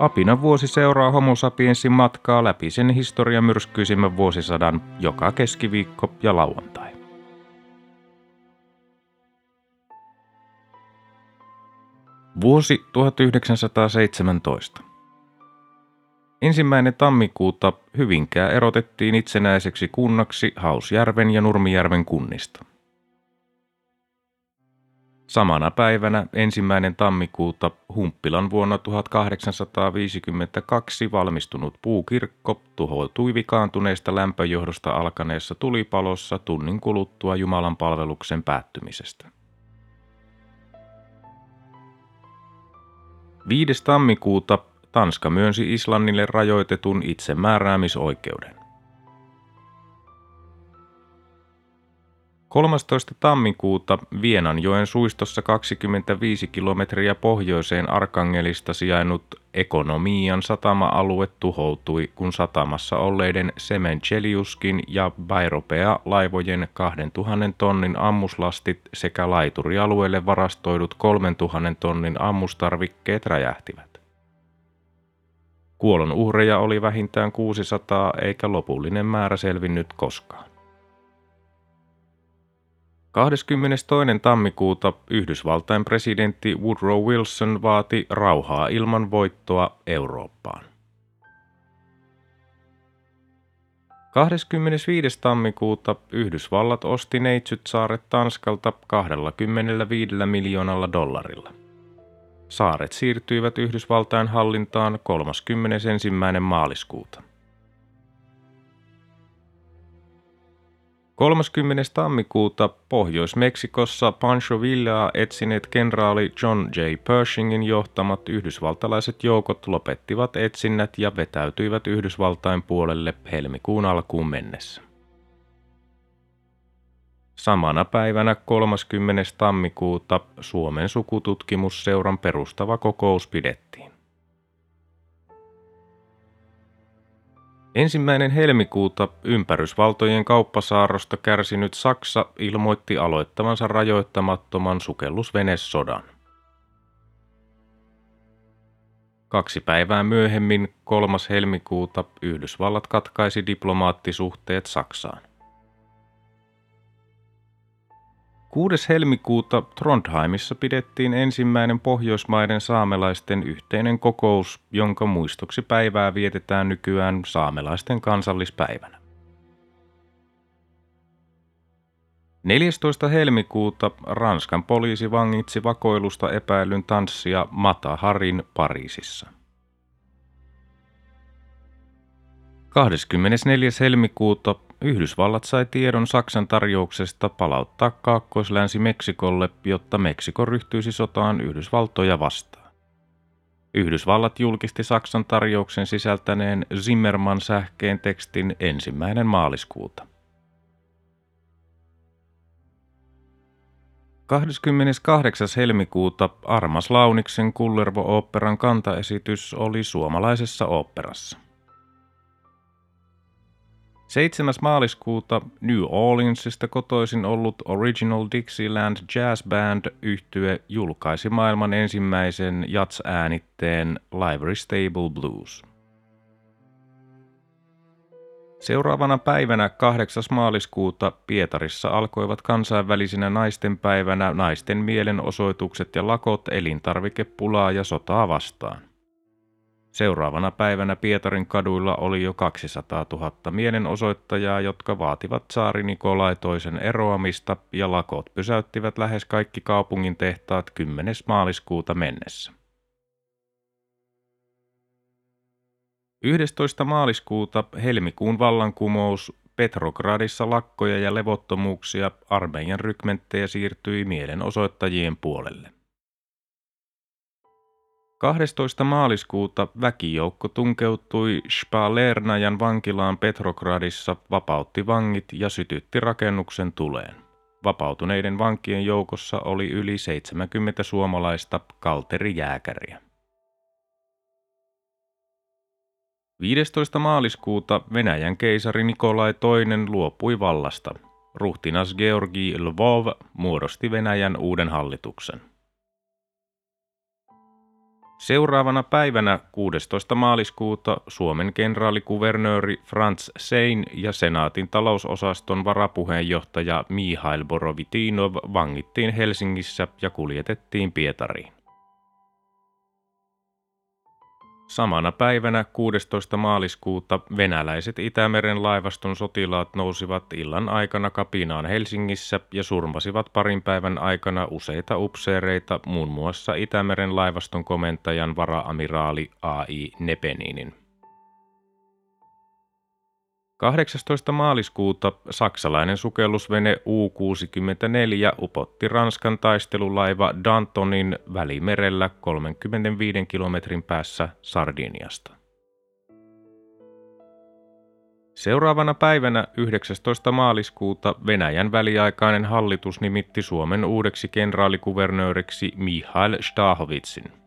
Apina vuosi seuraa Homo sapiensin matkaa läpi sen historian myrskyisimmän vuosisadan joka keskiviikko ja lauantai. Vuosi 1917. Ensimmäinen tammikuuta Hyvinkää erotettiin itsenäiseksi kunnaksi Hausjärven ja Nurmijärven kunnista. Samana päivänä ensimmäinen tammikuuta Humppilan vuonna 1852 valmistunut puukirkko tuhoutui vikaantuneesta lämpöjohdosta alkaneessa tulipalossa tunnin kuluttua Jumalan palveluksen päättymisestä. 5. tammikuuta Tanska myönsi Islannille rajoitetun itsemääräämisoikeuden. 13. tammikuuta Vienanjoen suistossa 25 kilometriä pohjoiseen Arkangelista sijainnut ekonomian satama-alue tuhoutui, kun satamassa olleiden Semencheliuskin ja Bairopea laivojen 2000 tonnin ammuslastit sekä laiturialueelle varastoidut 3000 tonnin ammustarvikkeet räjähtivät. Kuolon uhreja oli vähintään 600 eikä lopullinen määrä selvinnyt koskaan. 22. tammikuuta Yhdysvaltain presidentti Woodrow Wilson vaati rauhaa ilman voittoa Eurooppaan. 25. tammikuuta Yhdysvallat osti Neitsyt saaret Tanskalta 25 miljoonalla dollarilla. Saaret siirtyivät Yhdysvaltain hallintaan 31. maaliskuuta. 30. tammikuuta Pohjois-Meksikossa Pancho Villaa etsineet kenraali John J. Pershingin johtamat yhdysvaltalaiset joukot lopettivat etsinnät ja vetäytyivät Yhdysvaltain puolelle helmikuun alkuun mennessä. Samana päivänä 30. tammikuuta Suomen sukututkimusseuran perustava kokous pidettiin. Ensimmäinen helmikuuta ympärysvaltojen kauppasaarosta kärsinyt Saksa ilmoitti aloittavansa rajoittamattoman sukellusvenesodan. Kaksi päivää myöhemmin, 3. helmikuuta, Yhdysvallat katkaisi diplomaattisuhteet Saksaan. 6. helmikuuta Trondheimissa pidettiin ensimmäinen pohjoismaiden saamelaisten yhteinen kokous, jonka muistoksi päivää vietetään nykyään saamelaisten kansallispäivänä. 14. helmikuuta Ranskan poliisi vangitsi vakoilusta epäilyn tanssia Mata Harin Pariisissa. 24. helmikuuta Yhdysvallat sai tiedon Saksan tarjouksesta palauttaa Kaakkois-Länsi-Meksikolle, jotta Meksiko ryhtyisi sotaan Yhdysvaltoja vastaan. Yhdysvallat julkisti Saksan tarjouksen sisältäneen Zimmerman-sähkeen tekstin ensimmäinen maaliskuuta. 28. helmikuuta Armas Launiksen Kullervo-oopperan kantaesitys oli suomalaisessa oopperassa. 7. maaliskuuta New Orleansista kotoisin ollut Original Dixieland Jazz Band yhtye julkaisi maailman ensimmäisen jats-äänitteen Livery Stable Blues. Seuraavana päivänä 8. maaliskuuta Pietarissa alkoivat kansainvälisenä naistenpäivänä naisten mielenosoitukset ja lakot elintarvikepulaa ja sotaa vastaan. Seuraavana päivänä Pietarin kaduilla oli jo 200 000 mielenosoittajaa, jotka vaativat saari Nikolai toisen eroamista ja lakot pysäyttivät lähes kaikki kaupungin tehtaat 10. maaliskuuta mennessä. 11. maaliskuuta helmikuun vallankumous Petrogradissa lakkoja ja levottomuuksia armeijan rykmenttejä siirtyi mielenosoittajien puolelle. 12. maaliskuuta väkijoukko tunkeutui Spalernajan vankilaan Petrogradissa, vapautti vangit ja sytytti rakennuksen tuleen. Vapautuneiden vankien joukossa oli yli 70 suomalaista kalterijääkäriä. 15. maaliskuuta Venäjän keisari Nikolai II luopui vallasta. Ruhtinas Georgi Lvov muodosti Venäjän uuden hallituksen. Seuraavana päivänä 16. maaliskuuta Suomen kenraalikuvernööri Franz Sein ja senaatin talousosaston varapuheenjohtaja Mihail Borovitinov vangittiin Helsingissä ja kuljetettiin Pietariin. Samana päivänä 16. maaliskuuta venäläiset Itämeren laivaston sotilaat nousivat illan aikana kapinaan Helsingissä ja surmasivat parin päivän aikana useita upseereita, muun muassa Itämeren laivaston komentajan varaamiraali A.I. Nepeninin. 18. maaliskuuta saksalainen sukellusvene U-64 upotti Ranskan taistelulaiva Dantonin välimerellä 35 kilometrin päässä Sardiniasta. Seuraavana päivänä 19. maaliskuuta Venäjän väliaikainen hallitus nimitti Suomen uudeksi kenraalikuvernööriksi Mihail Stahovitsin.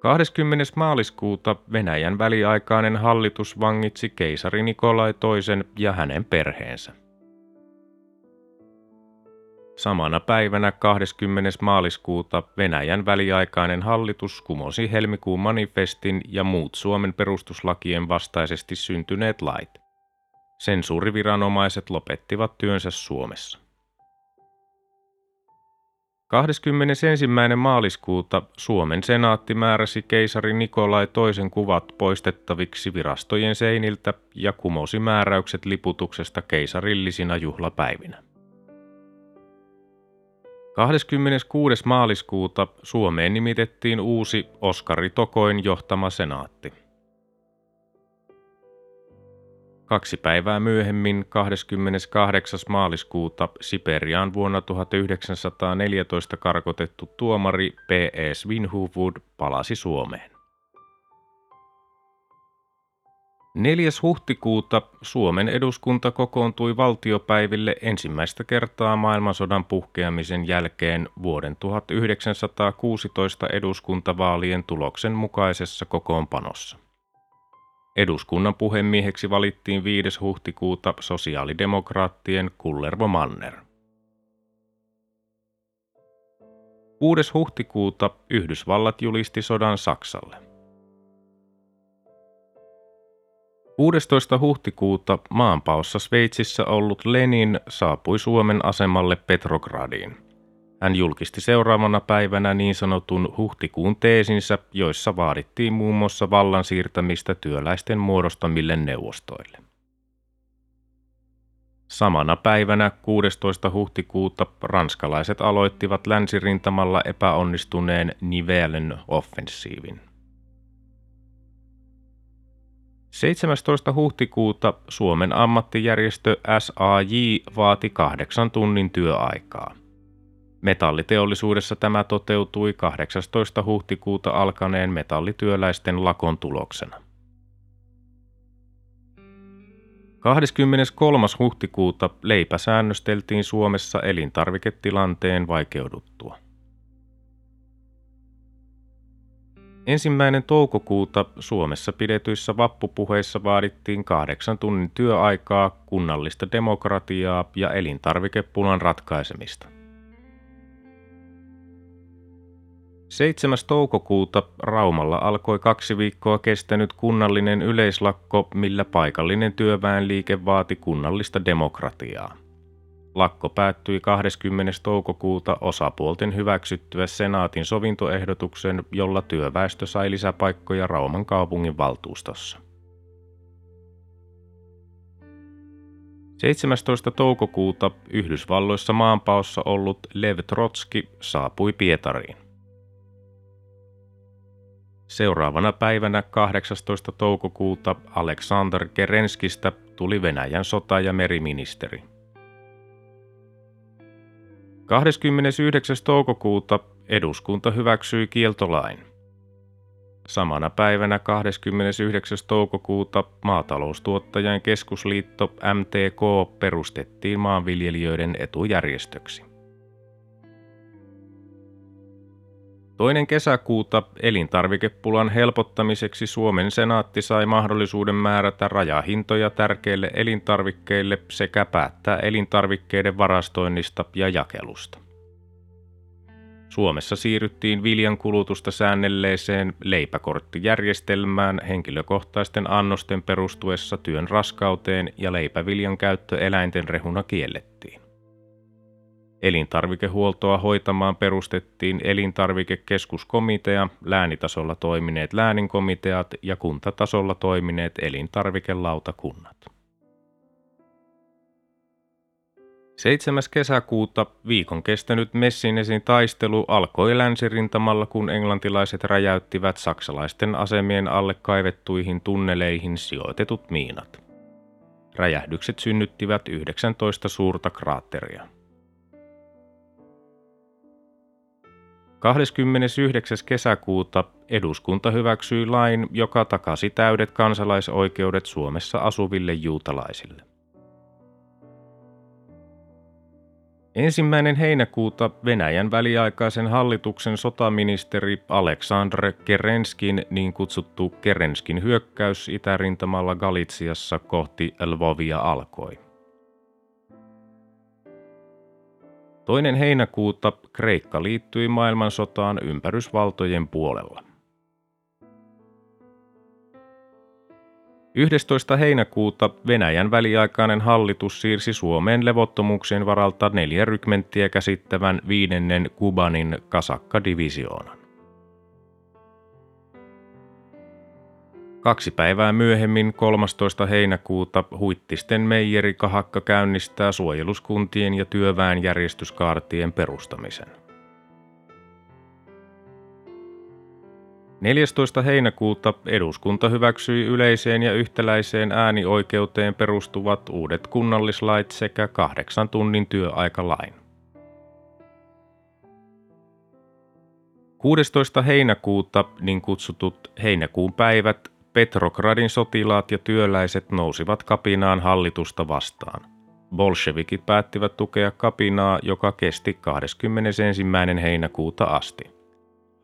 20. maaliskuuta Venäjän väliaikainen hallitus vangitsi keisari Nikolai II ja hänen perheensä. Samana päivänä 20. maaliskuuta Venäjän väliaikainen hallitus kumosi helmikuun manifestin ja muut Suomen perustuslakien vastaisesti syntyneet lait. Sensuuriviranomaiset lopettivat työnsä Suomessa. 21. maaliskuuta Suomen senaatti määräsi keisari Nikolai toisen kuvat poistettaviksi virastojen seiniltä ja kumosi määräykset liputuksesta keisarillisina juhlapäivinä. 26. maaliskuuta Suomeen nimitettiin uusi Oskari Tokoin johtama senaatti. Kaksi päivää myöhemmin, 28. maaliskuuta, Siperiaan vuonna 1914 karkotettu tuomari P.E. Svinhuvud palasi Suomeen. 4. huhtikuuta Suomen eduskunta kokoontui valtiopäiville ensimmäistä kertaa maailmansodan puhkeamisen jälkeen vuoden 1916 eduskuntavaalien tuloksen mukaisessa kokoonpanossa. Eduskunnan puhemieheksi valittiin 5. huhtikuuta sosiaalidemokraattien Kullervo Manner. 6. huhtikuuta Yhdysvallat julisti sodan Saksalle. 16. huhtikuuta maanpaossa Sveitsissä ollut Lenin saapui Suomen asemalle Petrogradiin – hän julkisti seuraavana päivänä niin sanotun huhtikuun teesinsä, joissa vaadittiin muun muassa vallan siirtämistä työläisten muodostamille neuvostoille. Samana päivänä 16. huhtikuuta ranskalaiset aloittivat länsirintamalla epäonnistuneen Nivellen offensiivin. 17. huhtikuuta Suomen ammattijärjestö SAJ vaati kahdeksan tunnin työaikaa. Metalliteollisuudessa tämä toteutui 18. huhtikuuta alkaneen metallityöläisten lakon tuloksena. 23. huhtikuuta leipä säännösteltiin Suomessa elintarviketilanteen vaikeuduttua. Ensimmäinen toukokuuta Suomessa pidetyissä vappupuheissa vaadittiin kahdeksan tunnin työaikaa, kunnallista demokratiaa ja elintarvikepulan ratkaisemista. 7. toukokuuta Raumalla alkoi kaksi viikkoa kestänyt kunnallinen yleislakko, millä paikallinen työväenliike vaati kunnallista demokratiaa. Lakko päättyi 20. toukokuuta osapuolten hyväksyttyä senaatin sovintoehdotuksen, jolla työväestö sai lisäpaikkoja Rauman kaupungin valtuustossa. 17. toukokuuta Yhdysvalloissa maanpaossa ollut Lev Trotski saapui Pietariin. Seuraavana päivänä 18. toukokuuta Aleksander Kerenskistä tuli Venäjän sota- ja meriministeri. 29. toukokuuta eduskunta hyväksyi kieltolain. Samana päivänä 29. toukokuuta maataloustuottajan keskusliitto MTK perustettiin maanviljelijöiden etujärjestöksi. Toinen kesäkuuta elintarvikepulan helpottamiseksi Suomen senaatti sai mahdollisuuden määrätä rajahintoja tärkeille elintarvikkeille sekä päättää elintarvikkeiden varastoinnista ja jakelusta. Suomessa siirryttiin viljan kulutusta säännelleeseen leipäkorttijärjestelmään henkilökohtaisten annosten perustuessa työn raskauteen ja leipäviljan käyttö eläinten rehuna kiellettiin. Elintarvikehuoltoa hoitamaan perustettiin elintarvikekeskuskomitea, läänitasolla toimineet lääninkomiteat ja kuntatasolla toimineet elintarvikelautakunnat. 7. kesäkuuta viikon kestänyt Messinesin taistelu alkoi länsirintamalla, kun englantilaiset räjäyttivät saksalaisten asemien alle kaivettuihin tunneleihin sijoitetut miinat. Räjähdykset synnyttivät 19 suurta kraatteria. 29. kesäkuuta eduskunta hyväksyi lain, joka takasi täydet kansalaisoikeudet Suomessa asuville juutalaisille. Ensimmäinen heinäkuuta Venäjän väliaikaisen hallituksen sotaministeri Aleksandr Kerenskin niin kutsuttu Kerenskin hyökkäys itärintamalla Galitsiassa kohti Lvovia alkoi. Toinen heinäkuuta Kreikka liittyi maailmansotaan ympärysvaltojen puolella. 11. heinäkuuta Venäjän väliaikainen hallitus siirsi Suomeen levottomuuksien varalta neljä rykmenttiä käsittävän viidennen Kubanin kasakkadivisioonan. Kaksi päivää myöhemmin 13. heinäkuuta Huittisten meijeri Kahakka käynnistää suojeluskuntien ja työväenjärjestyskaartien perustamisen. 14. heinäkuuta eduskunta hyväksyi yleiseen ja yhtäläiseen äänioikeuteen perustuvat uudet kunnallislait sekä kahdeksan tunnin työaikalain. 16. heinäkuuta niin kutsutut heinäkuun päivät Petrogradin sotilaat ja työläiset nousivat kapinaan hallitusta vastaan. Bolshevikit päättivät tukea kapinaa, joka kesti 21. heinäkuuta asti.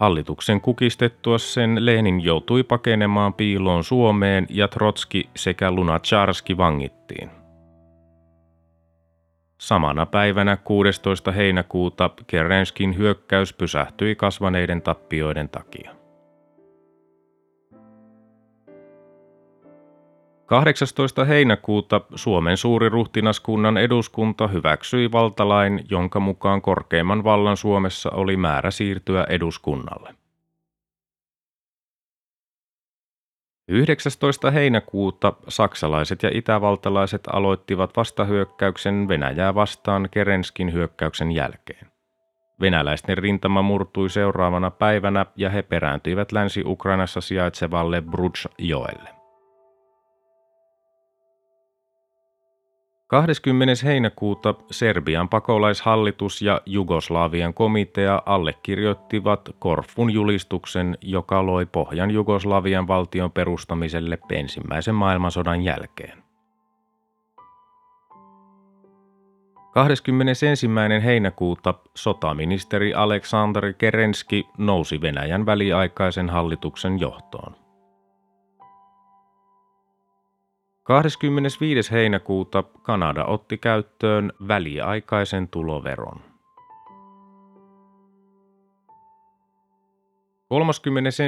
Hallituksen kukistettua sen Lenin joutui pakenemaan piiloon Suomeen ja Trotski sekä Lunacharski vangittiin. Samana päivänä 16. heinäkuuta Kerenskin hyökkäys pysähtyi kasvaneiden tappioiden takia. 18. heinäkuuta Suomen suuri ruhtinaskunnan eduskunta hyväksyi valtalain, jonka mukaan korkeimman vallan Suomessa oli määrä siirtyä eduskunnalle. 19. heinäkuuta saksalaiset ja itävaltalaiset aloittivat vastahyökkäyksen Venäjää vastaan Kerenskin hyökkäyksen jälkeen. Venäläisten rintama murtui seuraavana päivänä ja he perääntyivät Länsi-Ukrainassa sijaitsevalle Bruch-joelle. 20. heinäkuuta Serbian pakolaishallitus ja Jugoslavian komitea allekirjoittivat Korfun julistuksen, joka loi pohjan Jugoslavian valtion perustamiselle ensimmäisen maailmansodan jälkeen. 21. heinäkuuta sotaministeri Aleksandr Kerenski nousi Venäjän väliaikaisen hallituksen johtoon. 25. heinäkuuta Kanada otti käyttöön väliaikaisen tuloveron. 31.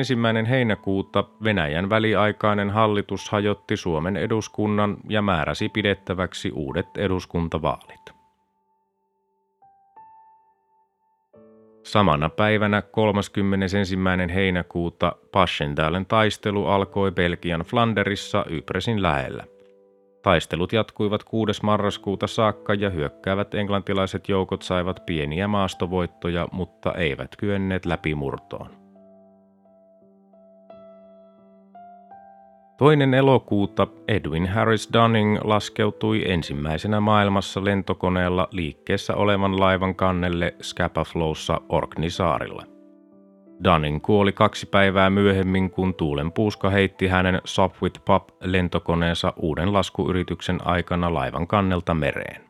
heinäkuuta Venäjän väliaikainen hallitus hajotti Suomen eduskunnan ja määräsi pidettäväksi uudet eduskuntavaalit. Samana päivänä 31. heinäkuuta Paschendalen taistelu alkoi Belgian Flanderissa Ypresin lähellä. Taistelut jatkuivat 6. marraskuuta saakka ja hyökkäävät englantilaiset joukot saivat pieniä maastovoittoja, mutta eivät kyenneet läpimurtoon. Toinen elokuuta Edwin Harris Dunning laskeutui ensimmäisenä maailmassa lentokoneella liikkeessä olevan laivan kannelle Scapa Flowssa Orkney-saarilla. Dunning kuoli kaksi päivää myöhemmin, kun tuulen puuska heitti hänen Sopwith Pup lentokoneensa uuden laskuyrityksen aikana laivan kannelta mereen.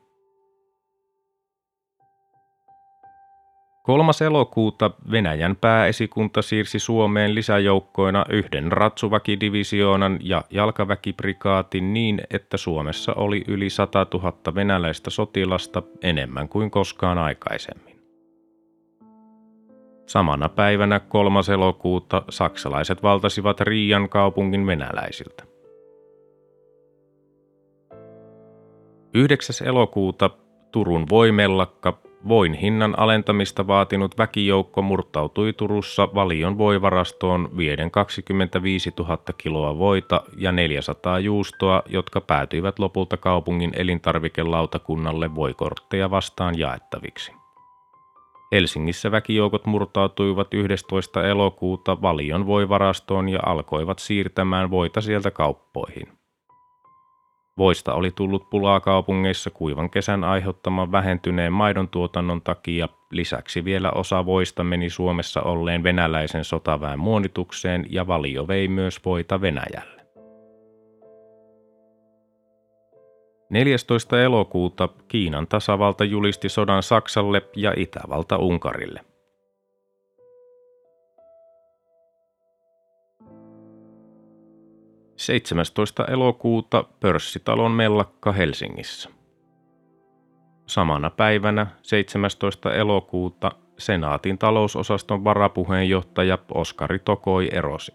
3. elokuuta Venäjän pääesikunta siirsi Suomeen lisäjoukkoina yhden ratsuväkidivisioonan ja jalkaväkiprikaatin niin, että Suomessa oli yli 100 000 venäläistä sotilasta enemmän kuin koskaan aikaisemmin. Samana päivänä 3. elokuuta saksalaiset valtasivat Riian kaupungin venäläisiltä. 9. elokuuta Turun voimellakka Voin hinnan alentamista vaatinut väkijoukko murtautui Turussa valion voivarastoon vieden 25 000 kiloa voita ja 400 juustoa, jotka päätyivät lopulta kaupungin elintarvikelautakunnalle voikortteja vastaan jaettaviksi. Helsingissä väkijoukot murtautuivat 11. elokuuta valion voivarastoon ja alkoivat siirtämään voita sieltä kauppoihin. Voista oli tullut pulaa kaupungeissa kuivan kesän aiheuttaman vähentyneen maidon tuotannon takia. Lisäksi vielä osa voista meni Suomessa olleen venäläisen sotaväen muonitukseen ja valio vei myös voita Venäjälle. 14. elokuuta Kiinan tasavalta julisti sodan Saksalle ja Itävalta Unkarille. 17. elokuuta pörssitalon mellakka Helsingissä. Samana päivänä 17. elokuuta Senaatin talousosaston varapuheenjohtaja Oskari Tokoi erosi.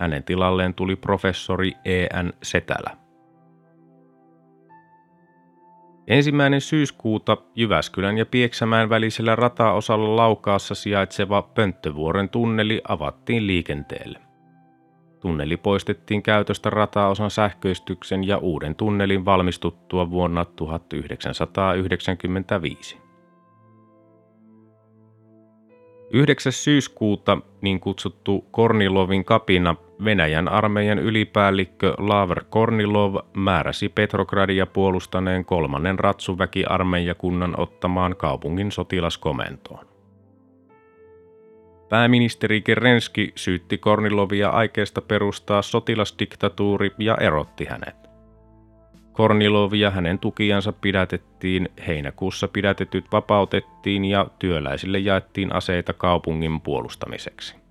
Hänen tilalleen tuli professori E.N. Setälä. Ensimmäinen syyskuuta Jyväskylän ja Pieksämään välisellä rataosalla Laukaassa sijaitseva Pönttövuoren tunneli avattiin liikenteelle. Tunneli poistettiin käytöstä rataosan sähköistyksen ja uuden tunnelin valmistuttua vuonna 1995. 9. syyskuuta niin kutsuttu Kornilovin kapina Venäjän armeijan ylipäällikkö Laver Kornilov määräsi Petrogradia puolustaneen kolmannen ratsuväkiarmeijakunnan ottamaan kaupungin sotilaskomentoon. Pääministeri Kerenski syytti Kornilovia aikeesta perustaa sotilasdiktatuuri ja erotti hänet. Kornilov ja hänen tukijansa pidätettiin, heinäkuussa pidätetyt vapautettiin ja työläisille jaettiin aseita kaupungin puolustamiseksi.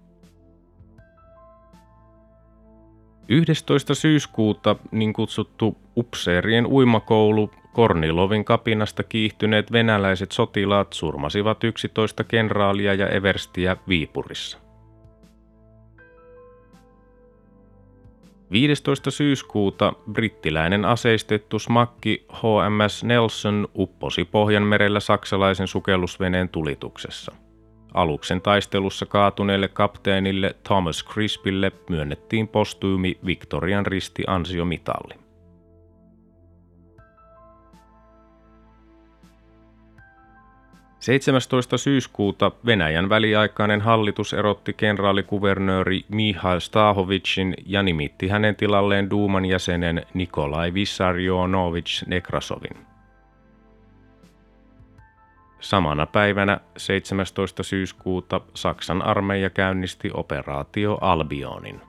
11. syyskuuta niin kutsuttu upseerien uimakoulu Kornilovin kapinasta kiihtyneet venäläiset sotilaat surmasivat 11 kenraalia ja everstiä Viipurissa. 15. syyskuuta brittiläinen aseistettu smakki HMS Nelson upposi Pohjanmerellä saksalaisen sukellusveneen tulituksessa. Aluksen taistelussa kaatuneelle kapteenille Thomas Crispille myönnettiin postyymi Victorian risti ansiomitalli. 17. syyskuuta Venäjän väliaikainen hallitus erotti kenraalikuvernööri Mihail Stahovicin ja nimitti hänen tilalleen Duuman jäsenen Nikolai Vissarionovich Nekrasovin. Samana päivänä 17. syyskuuta Saksan armeija käynnisti operaatio Albionin.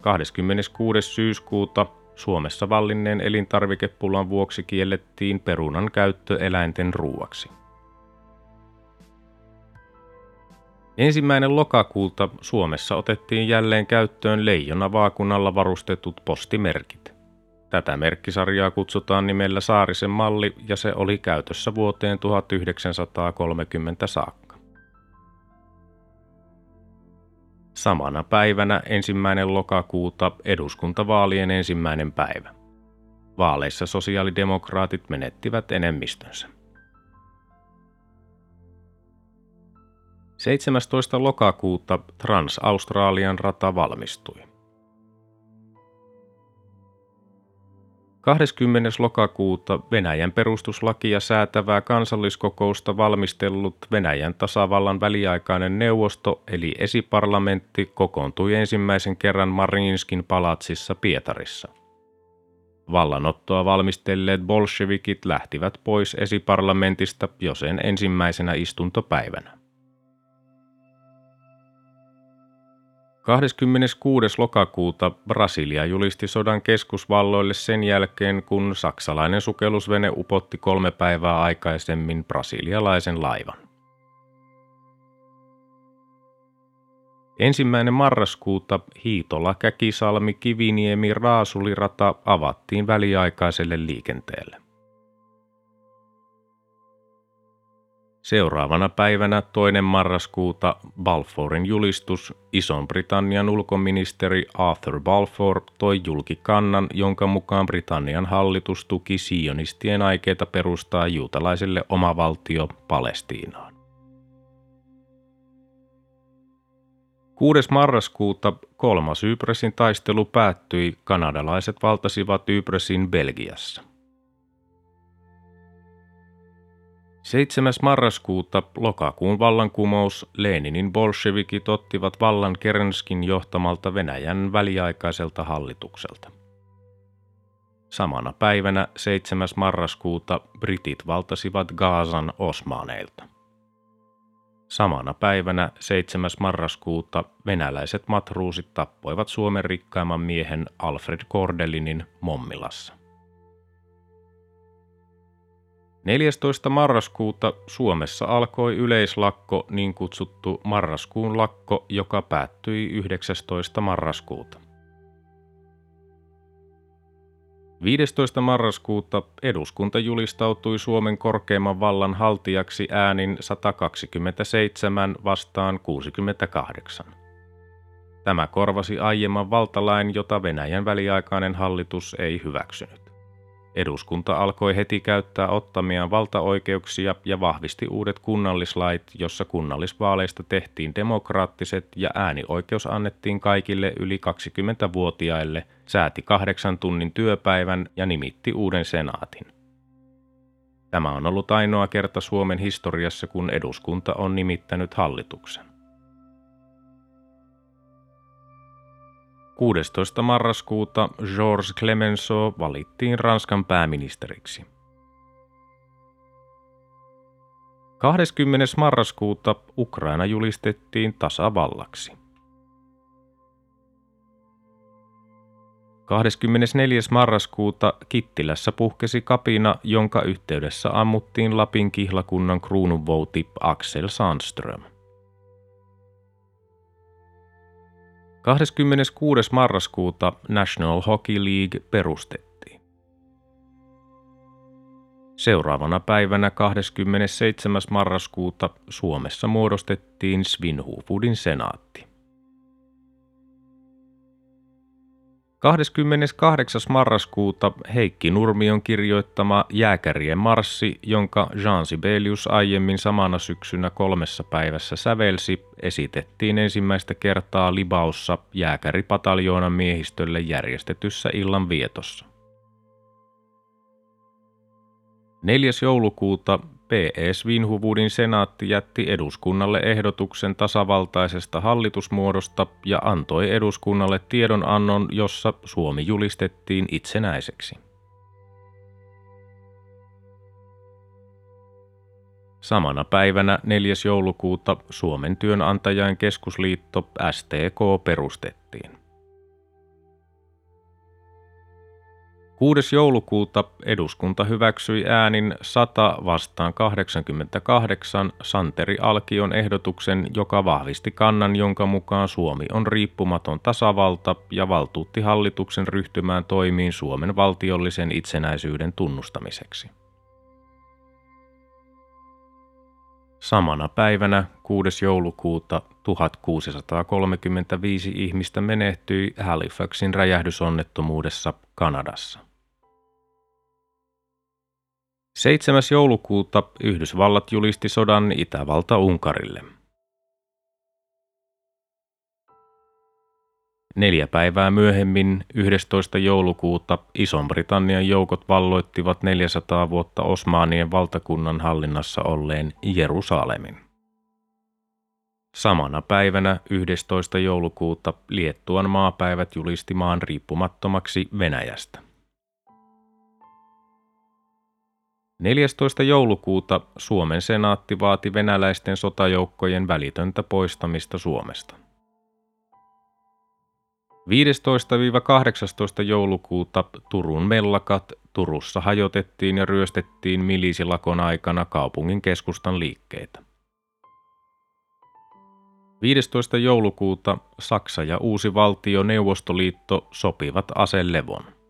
26. syyskuuta Suomessa vallinneen elintarvikepulan vuoksi kiellettiin perunan käyttö eläinten ruuaksi. Ensimmäinen lokakuuta Suomessa otettiin jälleen käyttöön leijona vaakunalla varustetut postimerkit. Tätä merkkisarjaa kutsutaan nimellä Saarisen malli ja se oli käytössä vuoteen 1930 saakka. Samana päivänä ensimmäinen lokakuuta eduskuntavaalien ensimmäinen päivä. Vaaleissa sosiaalidemokraatit menettivät enemmistönsä. 17. lokakuuta Trans-Australian rata valmistui. 20. lokakuuta Venäjän perustuslakia säätävää kansalliskokousta valmistellut Venäjän tasavallan väliaikainen neuvosto eli esiparlamentti kokoontui ensimmäisen kerran Mariinskin palatsissa Pietarissa. Vallanottoa valmistelleet bolshevikit lähtivät pois esiparlamentista jo sen ensimmäisenä istuntopäivänä. 26. lokakuuta Brasilia julisti sodan keskusvalloille sen jälkeen, kun saksalainen sukellusvene upotti kolme päivää aikaisemmin brasilialaisen laivan. Ensimmäinen marraskuuta Hiitola, Käkisalmi, Kiviniemi, Raasulirata avattiin väliaikaiselle liikenteelle. Seuraavana päivänä toinen marraskuuta Balfourin julistus Ison-Britannian ulkoministeri Arthur Balfour toi julki kannan, jonka mukaan Britannian hallitus tuki sionistien aikeita perustaa juutalaiselle omavaltio Palestiinaan. 6. marraskuuta kolmas Ypresin taistelu päättyi, kanadalaiset valtasivat Ypresin Belgiassa. 7. marraskuuta lokakuun vallankumous Leninin bolshevikit ottivat vallan Kerenskin johtamalta Venäjän väliaikaiselta hallitukselta. Samana päivänä 7. marraskuuta britit valtasivat Gaasan osmaaneilta. Samana päivänä 7. marraskuuta venäläiset matruusit tappoivat Suomen rikkaimman miehen Alfred Kordelinin Mommilassa. 14. marraskuuta Suomessa alkoi yleislakko, niin kutsuttu marraskuun lakko, joka päättyi 19. marraskuuta. 15. marraskuuta eduskunta julistautui Suomen korkeimman vallan haltijaksi äänin 127 vastaan 68. Tämä korvasi aiemman valtalain, jota Venäjän väliaikainen hallitus ei hyväksynyt. Eduskunta alkoi heti käyttää ottamiaan valtaoikeuksia ja vahvisti uudet kunnallislait, jossa kunnallisvaaleista tehtiin demokraattiset ja äänioikeus annettiin kaikille yli 20-vuotiaille, sääti kahdeksan tunnin työpäivän ja nimitti uuden senaatin. Tämä on ollut ainoa kerta Suomen historiassa, kun eduskunta on nimittänyt hallituksen. 16. marraskuuta Georges Clemenceau valittiin Ranskan pääministeriksi. 20. marraskuuta Ukraina julistettiin tasavallaksi. 24. marraskuuta Kittilässä puhkesi kapina, jonka yhteydessä ammuttiin Lapin kihlakunnan kruununvouti Axel Sandström. 26. marraskuuta National Hockey League perustettiin. Seuraavana päivänä 27. marraskuuta Suomessa muodostettiin Svinhufudin senaatti. 28. marraskuuta Heikki Nurmion kirjoittama Jääkärien marssi, jonka Jean Sibelius aiemmin samana syksynä kolmessa päivässä sävelsi, esitettiin ensimmäistä kertaa Libaussa jääkäripataljoonan miehistölle järjestetyssä illan vietossa. 4. joulukuuta P.E. Svinhuvudin senaatti jätti eduskunnalle ehdotuksen tasavaltaisesta hallitusmuodosta ja antoi eduskunnalle tiedonannon, jossa Suomi julistettiin itsenäiseksi. Samana päivänä 4. joulukuuta Suomen työnantajain keskusliitto STK perustettiin. 6. joulukuuta eduskunta hyväksyi äänin 100 vastaan 88 Santeri Alkion ehdotuksen, joka vahvisti kannan, jonka mukaan Suomi on riippumaton tasavalta ja valtuutti hallituksen ryhtymään toimiin Suomen valtiollisen itsenäisyyden tunnustamiseksi. Samana päivänä 6. joulukuuta 1635 ihmistä menehtyi Halifaxin räjähdysonnettomuudessa Kanadassa. 7. joulukuuta Yhdysvallat julisti sodan Itävalta Unkarille. Neljä päivää myöhemmin, 11. joulukuuta, Ison-Britannian joukot valloittivat 400 vuotta Osmaanien valtakunnan hallinnassa olleen Jerusalemin. Samana päivänä 11. joulukuuta Liettuan maapäivät julisti maan riippumattomaksi Venäjästä. 14. joulukuuta Suomen senaatti vaati venäläisten sotajoukkojen välitöntä poistamista Suomesta. 15-18 joulukuuta Turun mellakat Turussa hajotettiin ja ryöstettiin milisilakon aikana kaupungin keskustan liikkeitä. 15. joulukuuta Saksa ja uusi valtio Neuvostoliitto sopivat aselevon.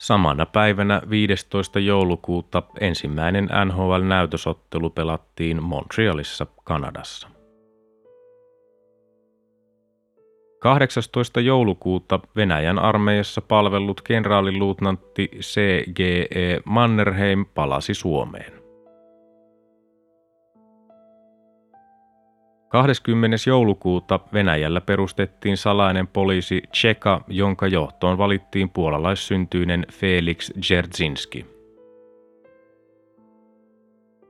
Samana päivänä 15. joulukuuta ensimmäinen NHL-näytösottelu pelattiin Montrealissa, Kanadassa. 18. joulukuuta Venäjän armeijassa palvellut kenraaliluutnantti C.G.E. Mannerheim palasi Suomeen. 20. joulukuuta Venäjällä perustettiin salainen poliisi Cheka, jonka johtoon valittiin puolalaissyntyinen Felix Dzerzhinski.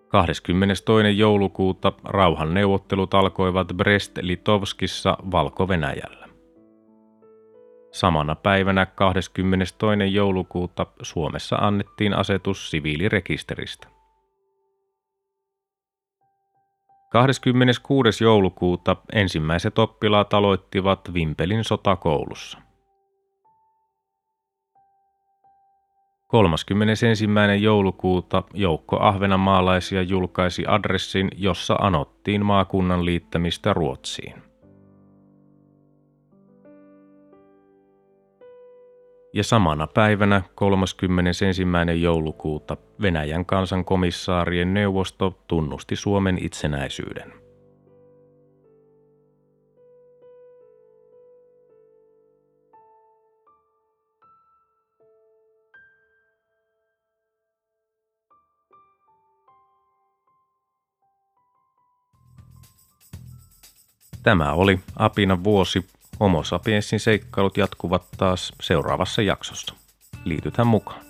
22. joulukuuta rauhan neuvottelut alkoivat Brest-Litovskissa Valko-Venäjällä. Samana päivänä 22. joulukuuta Suomessa annettiin asetus siviilirekisteristä. 26. joulukuuta ensimmäiset oppilaat aloittivat Vimpelin sotakoulussa. 31. joulukuuta joukko ahvenanmaalaisia julkaisi adressin, jossa anottiin maakunnan liittämistä Ruotsiin. Ja samana päivänä 31. joulukuuta Venäjän kansankomissaarien neuvosto tunnusti Suomen itsenäisyyden. Tämä oli Apina vuosi Homo sapiensin seikkailut jatkuvat taas seuraavassa jaksossa. Liitytään mukaan.